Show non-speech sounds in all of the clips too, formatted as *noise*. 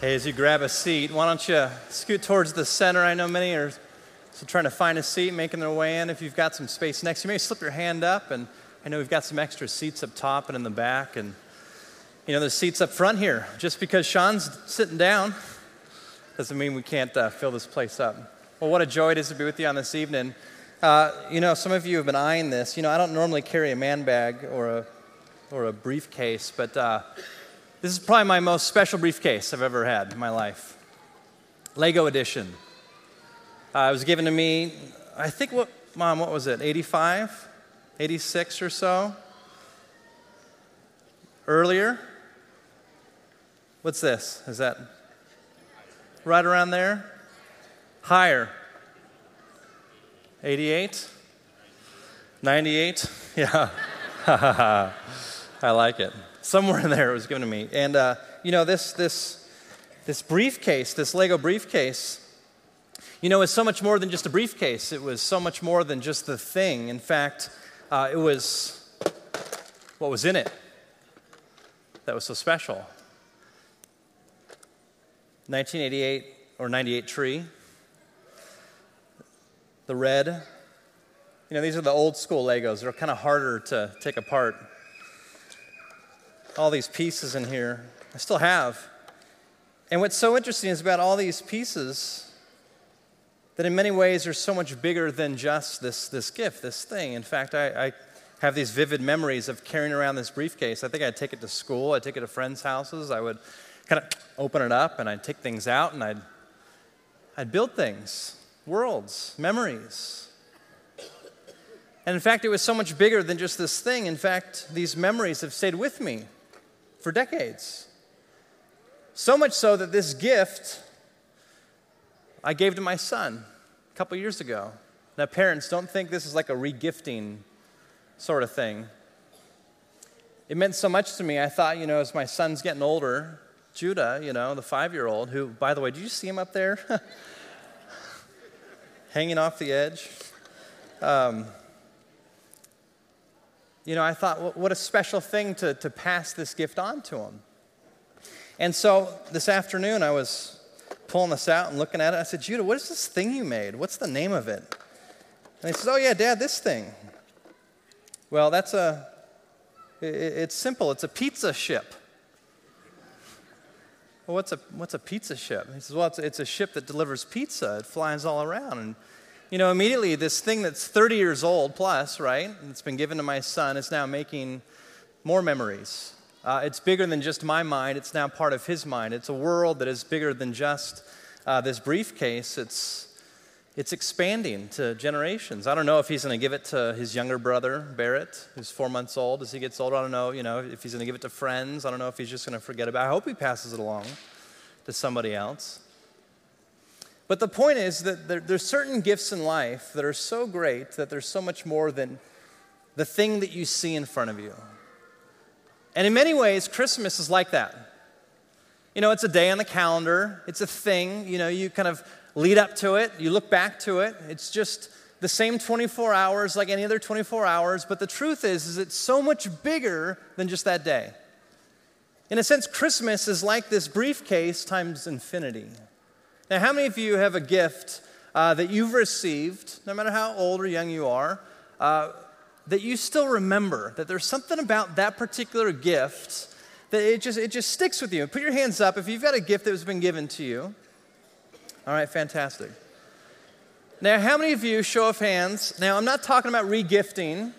Hey, as you grab a seat, why don't you scoot towards the center? I know many are still trying to find a seat, making their way in. If you've got some space next to you, maybe slip your hand up. And I know we've got some extra seats up top and in the back. And, you know, there's seats up front here. Just because Sean's sitting down doesn't mean we can't uh, fill this place up. Well, what a joy it is to be with you on this evening. Uh, you know, some of you have been eyeing this. You know, I don't normally carry a man bag or a, or a briefcase, but. Uh, this is probably my most special briefcase I've ever had in my life. Lego edition. Uh, it was given to me, I think, what, Mom, what was it, 85, 86 or so? Earlier? What's this? Is that right around there? Higher? 88? 98? *laughs* Yeah. *laughs* I like it somewhere in *laughs* there it was given to me. And, uh, you know, this, this, this briefcase, this Lego briefcase, you know, is so much more than just a briefcase. It was so much more than just the thing. In fact, uh, it was what was in it that was so special. 1988 or 98 tree, the red. You know, these are the old school Legos. They're kind of harder to take apart all these pieces in here. I still have. And what's so interesting is about all these pieces that in many ways are so much bigger than just this, this gift, this thing. In fact, I, I have these vivid memories of carrying around this briefcase. I think I'd take it to school, I'd take it to friends' houses, I would kind of open it up and I'd take things out and I'd, I'd build things, worlds, memories. And in fact, it was so much bigger than just this thing. In fact, these memories have stayed with me for decades. So much so that this gift I gave to my son a couple years ago. Now, parents, don't think this is like a regifting sort of thing. It meant so much to me. I thought, you know, as my son's getting older, Judah, you know, the five year old, who, by the way, did you see him up there? *laughs* Hanging off the edge. Um, you know, I thought, what a special thing to, to pass this gift on to him. And so this afternoon, I was pulling this out and looking at it. I said, Judah, what is this thing you made? What's the name of it? And he says, Oh, yeah, Dad, this thing. Well, that's a, it's simple. It's a pizza ship. Well, what's a, what's a pizza ship? He says, Well, it's, it's a ship that delivers pizza. It flies all around. And you know, immediately this thing that's 30 years old plus, right? It's been given to my son is now making more memories. Uh, it's bigger than just my mind, it's now part of his mind. It's a world that is bigger than just uh, this briefcase. It's, it's expanding to generations. I don't know if he's going to give it to his younger brother, Barrett, who's four months old as he gets older. I don't know, you know, if he's going to give it to friends. I don't know if he's just going to forget about it. I hope he passes it along to somebody else. But the point is that there, there's certain gifts in life that are so great that there's so much more than the thing that you see in front of you. And in many ways, Christmas is like that. You know, it's a day on the calendar, it's a thing, you know, you kind of lead up to it, you look back to it. It's just the same 24 hours like any other 24 hours, but the truth is is it's so much bigger than just that day. In a sense, Christmas is like this briefcase times infinity. Now, how many of you have a gift uh, that you've received, no matter how old or young you are, uh, that you still remember? That there's something about that particular gift that it just, it just sticks with you. Put your hands up if you've got a gift that has been given to you. All right, fantastic. Now, how many of you, show of hands, now I'm not talking about regifting.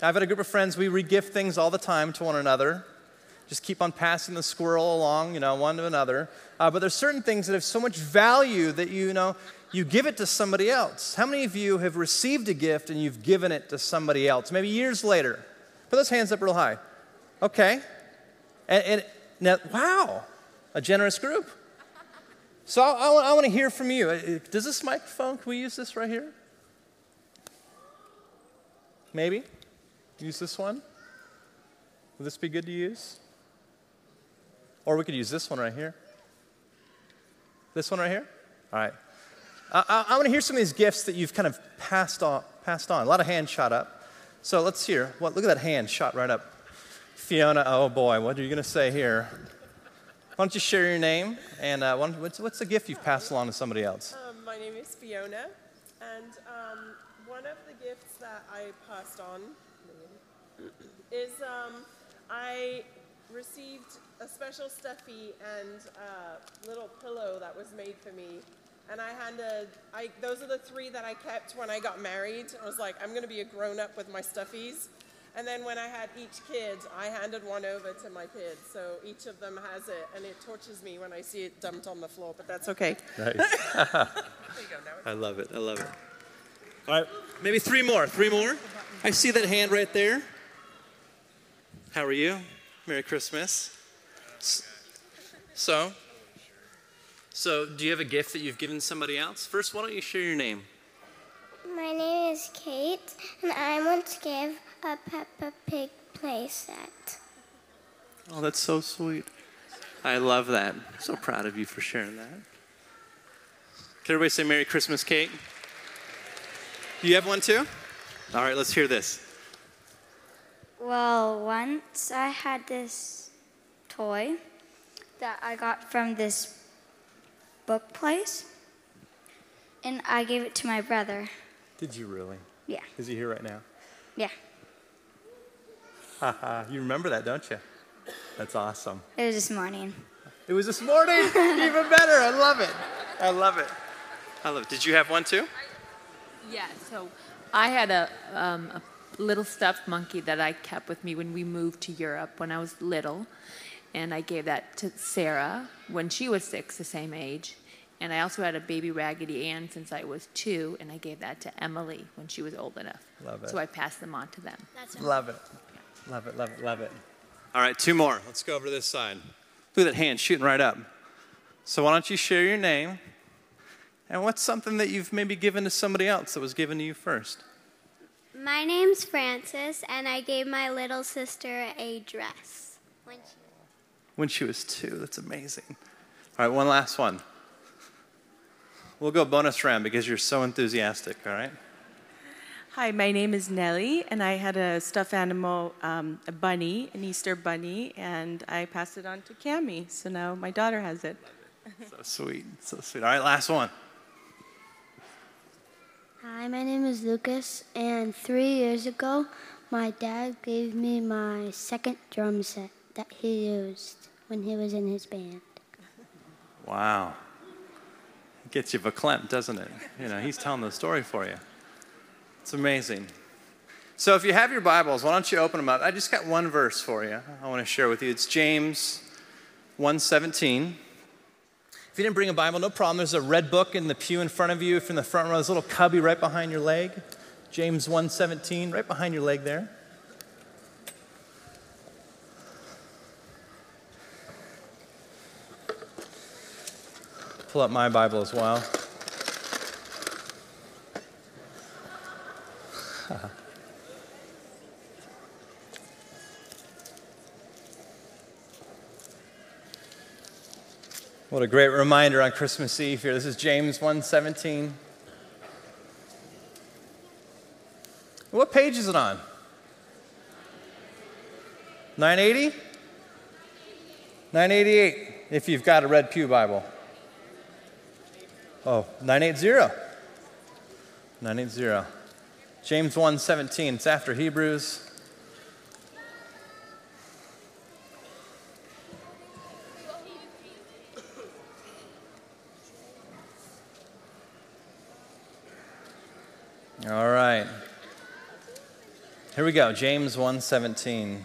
I've had a group of friends, we regift things all the time to one another just keep on passing the squirrel along, you know, one to another. Uh, but there's certain things that have so much value that you, you know you give it to somebody else. How many of you have received a gift and you've given it to somebody else? Maybe years later. Put those hands up real high. Okay. And, and now, wow, a generous group. So I, I, I want to hear from you. Uh, does this microphone? Can we use this right here? Maybe. Use this one. Will this be good to use? Or we could use this one right here. This one right here? All right. I, I, want to hear some of these gifts that you've kind of passed on, passed on. A lot of hands shot up. So let's hear. What, look at that hand shot right up. Fiona, oh boy, what are you going to say here? Why don't you share your name and uh, what's, what's the gift you've passed along to somebody else? Um, my name is Fiona, and um, one of the gifts that I passed on is um, I received a special stuffy and a little pillow that was made for me. And I handed, I, those are the three that I kept when I got married. I was like, I'm going to be a grown up with my stuffies. And then when I had each kid, I handed one over to my kids. So each of them has it, and it tortures me when I see it dumped on the floor, but that's okay. Nice. *laughs* I love it. I love it. All right, maybe three more. Three more. I see that hand right there. How are you? Merry Christmas. So, so do you have a gift that you've given somebody else? First, why don't you share your name? My name is Kate, and I want to give a Peppa Pig playset. Oh, that's so sweet. I love that. So proud of you for sharing that. Can everybody say Merry Christmas, Kate? Do you have one too? All right, let's hear this. Well, once I had this toy that I got from this book place, and I gave it to my brother. Did you really? Yeah. Is he here right now? Yeah. Haha, you remember that, don't you? That's awesome. It was this morning. It was this morning? *laughs* Even better. I love it. I love it. I love it. Did you have one too? Yeah, so I had a, um, a little stuffed monkey that I kept with me when we moved to Europe when I was little. And I gave that to Sarah when she was six, the same age. And I also had a baby Raggedy Ann since I was two, and I gave that to Emily when she was old enough. Love it. So I passed them on to them. Love it. Love it, love it, love it. All right, two more. Let's go over to this side. Look at that hand shooting right up. So why don't you share your name and what's something that you've maybe given to somebody else that was given to you first? My name's Frances, and I gave my little sister a dress when she, when she was two. That's amazing. All right, one last one. We'll go bonus round because you're so enthusiastic, all right? Hi, my name is Nellie, and I had a stuffed animal, um, a bunny, an Easter bunny, and I passed it on to Cami. So now my daughter has it. so sweet, so sweet. All right, last one. Hi, my name is Lucas, and three years ago, my dad gave me my second drum set that he used when he was in his band. Wow. It gets you verklempt, doesn't it? You know, he's telling the story for you. It's amazing. So if you have your Bibles, why don't you open them up? I just got one verse for you. I want to share with you. It's James 1:17. If you didn't bring a Bible, no problem. There's a red book in the pew in front of you. from the front row, there's a little cubby right behind your leg. James 1:17, right behind your leg there. Pull up my Bible as well. *laughs* What a great reminder on Christmas Eve here. This is James 1:17. What page is it on? 980? 988 if you've got a red pew Bible. Oh, 980. 980. James 1:17. It's after Hebrews. All right. Here we go. James 1:17.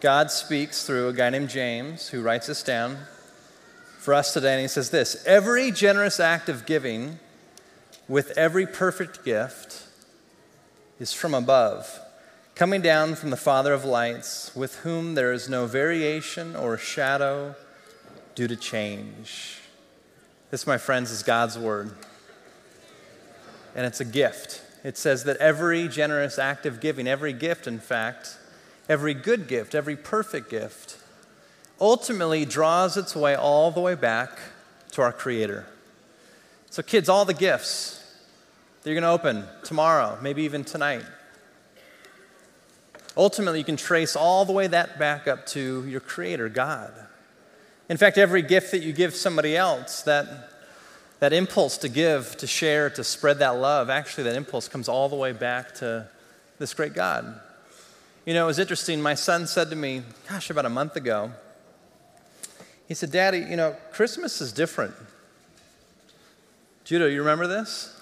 God speaks through a guy named James who writes this down for us today and he says this, every generous act of giving with every perfect gift is from above, coming down from the Father of lights, with whom there is no variation or shadow due to change. This, my friends, is God's word. And it's a gift. It says that every generous act of giving, every gift, in fact, every good gift, every perfect gift, ultimately draws its way all the way back to our Creator. So, kids, all the gifts that you're going to open tomorrow, maybe even tonight, ultimately you can trace all the way that back up to your Creator, God. In fact, every gift that you give somebody else, that, that impulse to give, to share, to spread that love, actually, that impulse comes all the way back to this great God. You know, it was interesting. My son said to me, gosh, about a month ago, he said, Daddy, you know, Christmas is different. Judah, you remember this?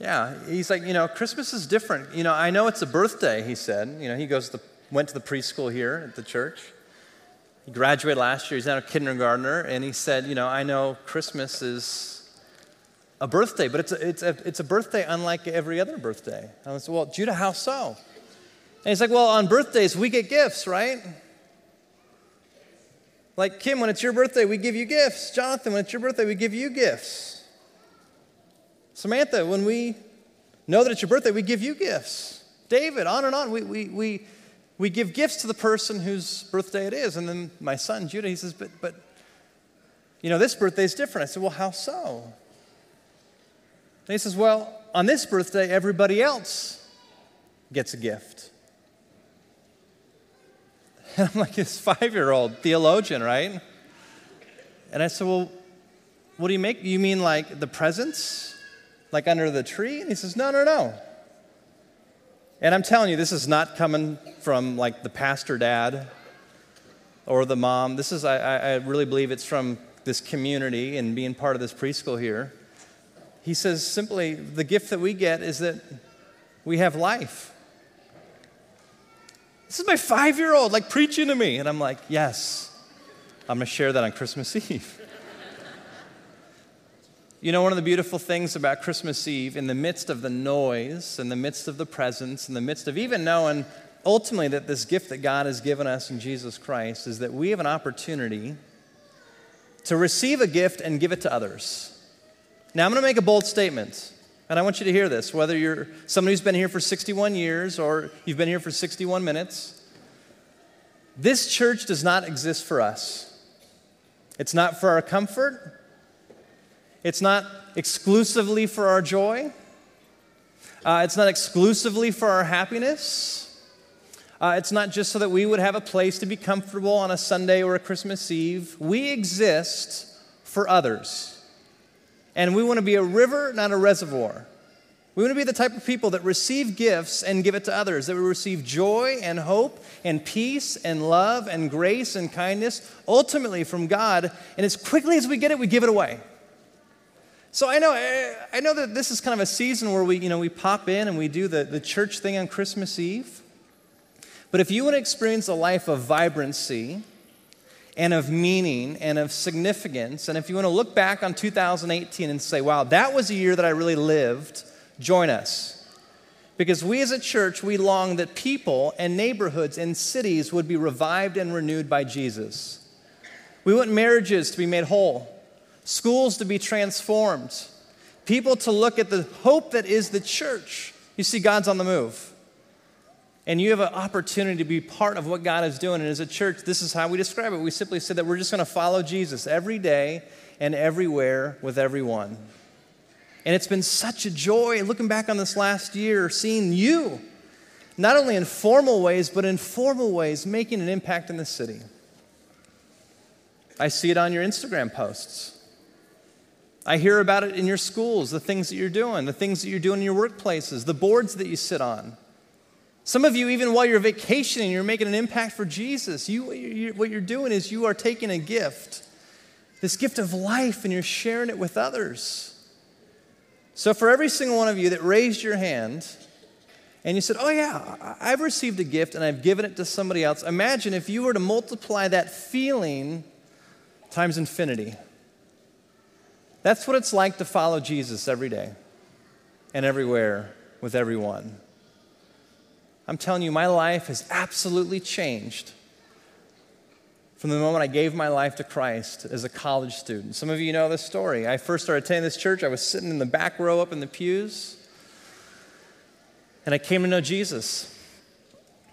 Yeah, he's like, you know, Christmas is different. You know, I know it's a birthday, he said. You know, he goes to, the, went to the preschool here at the church. He graduated last year, he's now a kindergartner, and he said, you know, I know Christmas is a birthday, but it's a, it's a, it's a birthday unlike every other birthday. I said, well, Judah, how so? And he's like, well, on birthdays, we get gifts, right? Like, Kim, when it's your birthday, we give you gifts. Jonathan, when it's your birthday, we give you gifts. Samantha, when we know that it's your birthday, we give you gifts. David, on and on. We, we, we, we give gifts to the person whose birthday it is. And then my son, Judah, he says, but, but you know, this birthday is different. I said, well, how so? And he says, well, on this birthday, everybody else gets a gift. And *laughs* I'm like this five year old theologian, right? And I said, Well, what do you make? You mean like the presents? Like under the tree? And he says, No, no, no. And I'm telling you, this is not coming from like the pastor dad or the mom. This is, I, I really believe it's from this community and being part of this preschool here. He says simply, the gift that we get is that we have life. This is my five year old, like preaching to me. And I'm like, yes, I'm going to share that on Christmas *laughs* Eve. you know, one of the beautiful things about Christmas Eve, in the midst of the noise, in the midst of the presence, in the midst of even knowing ultimately that this gift that God has given us in Jesus Christ, is that we have an opportunity to receive a gift and give it to others. Now, I'm going to make a bold statement. And I want you to hear this, whether you're somebody who's been here for 61 years or you've been here for 61 minutes. This church does not exist for us. It's not for our comfort. It's not exclusively for our joy. Uh, it's not exclusively for our happiness. Uh, it's not just so that we would have a place to be comfortable on a Sunday or a Christmas Eve. We exist for others. And we want to be a river, not a reservoir. We want to be the type of people that receive gifts and give it to others, that we receive joy and hope and peace and love and grace and kindness ultimately from God. And as quickly as we get it, we give it away. So I know, I know that this is kind of a season where we, you know, we pop in and we do the, the church thing on Christmas Eve. But if you want to experience a life of vibrancy, and of meaning and of significance. And if you want to look back on 2018 and say, wow, that was a year that I really lived, join us. Because we as a church, we long that people and neighborhoods and cities would be revived and renewed by Jesus. We want marriages to be made whole, schools to be transformed, people to look at the hope that is the church. You see, God's on the move. And you have an opportunity to be part of what God is doing. And as a church, this is how we describe it. We simply said that we're just going to follow Jesus every day and everywhere with everyone. And it's been such a joy looking back on this last year, seeing you, not only in formal ways, but in formal ways, making an impact in the city. I see it on your Instagram posts. I hear about it in your schools, the things that you're doing, the things that you're doing in your workplaces, the boards that you sit on. Some of you, even while you're vacationing, you're making an impact for Jesus. You, you, what you're doing is you are taking a gift, this gift of life, and you're sharing it with others. So, for every single one of you that raised your hand and you said, Oh, yeah, I've received a gift and I've given it to somebody else, imagine if you were to multiply that feeling times infinity. That's what it's like to follow Jesus every day and everywhere with everyone. I'm telling you, my life has absolutely changed from the moment I gave my life to Christ as a college student. Some of you know this story. I first started attending this church, I was sitting in the back row up in the pews, and I came to know Jesus.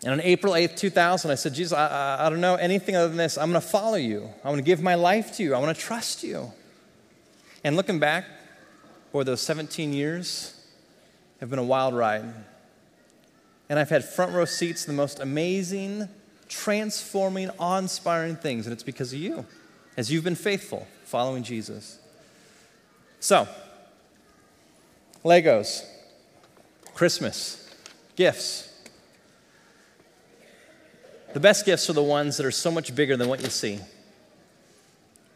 And on April 8th, 2000, I said, Jesus, I, I, I don't know anything other than this. I'm going to follow you. I want to give my life to you. I want to trust you. And looking back over those 17 years, have been a wild ride and I've had front row seats the most amazing, transforming, awe inspiring things, and it's because of you. as you've been faithful following Jesus. So, Legos, Christmas, gifts. The best gifts are the ones that are so much bigger than what you see.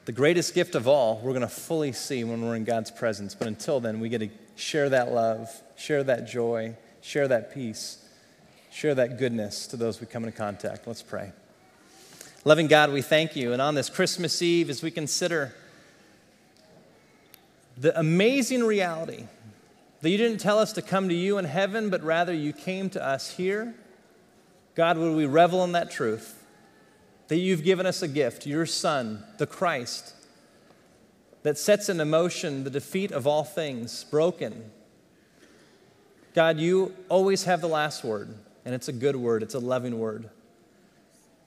The greatest gift of all, we're going to fully see when we're in God's presence. But until then, we get to share that love, share that joy, share that peace, share that goodness to those we come into contact. Let's pray. Loving God, we thank you. And on this Christmas Eve, as we consider the amazing reality that you didn't tell us to come to you in heaven, but rather you came to us here, God, would we revel in that truth? that you've given us a gift, your Son, the Christ, that sets into motion the defeat of all things broken. God, you always have the last word, and it's a good word, it's a loving word.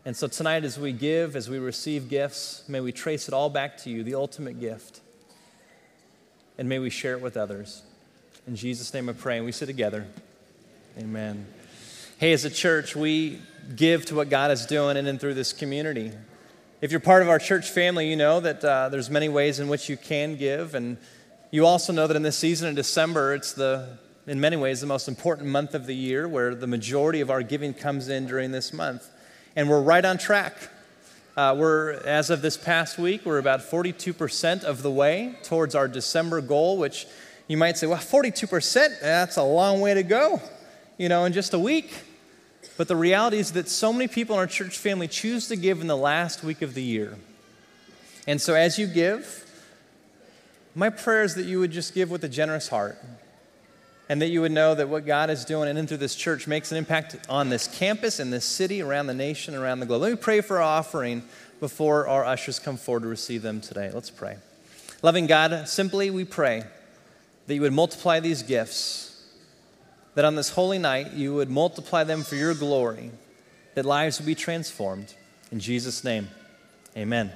And so tonight, as we give, as we receive gifts, may we trace it all back to you, the ultimate gift. And may we share it with others. In Jesus' name I pray, and we sit together. Amen. Hey, as a church, we give to what God is doing in and through this community. If you're part of our church family, you know that uh, there's many ways in which you can give, and you also know that in this season in December, it's the, in many ways, the most important month of the year where the majority of our giving comes in during this month. And we're right on track. Uh, we're, as of this past week, we're about 42% of the way towards our December goal, which you might say, well, 42%, that's a long way to go, you know, in just a week. But the reality is that so many people in our church family choose to give in the last week of the year. And so as you give, my prayer is that you would just give with a generous heart and that you would know that what God is doing in and through this church makes an impact on this campus in this city, around the nation, around the globe. Let me pray for our offering before our ushers come forward to receive them today. Let's pray. Loving God, simply we pray that you would multiply these gifts that on this holy night you would multiply them for your glory, that lives would be transformed. In Jesus' name, amen.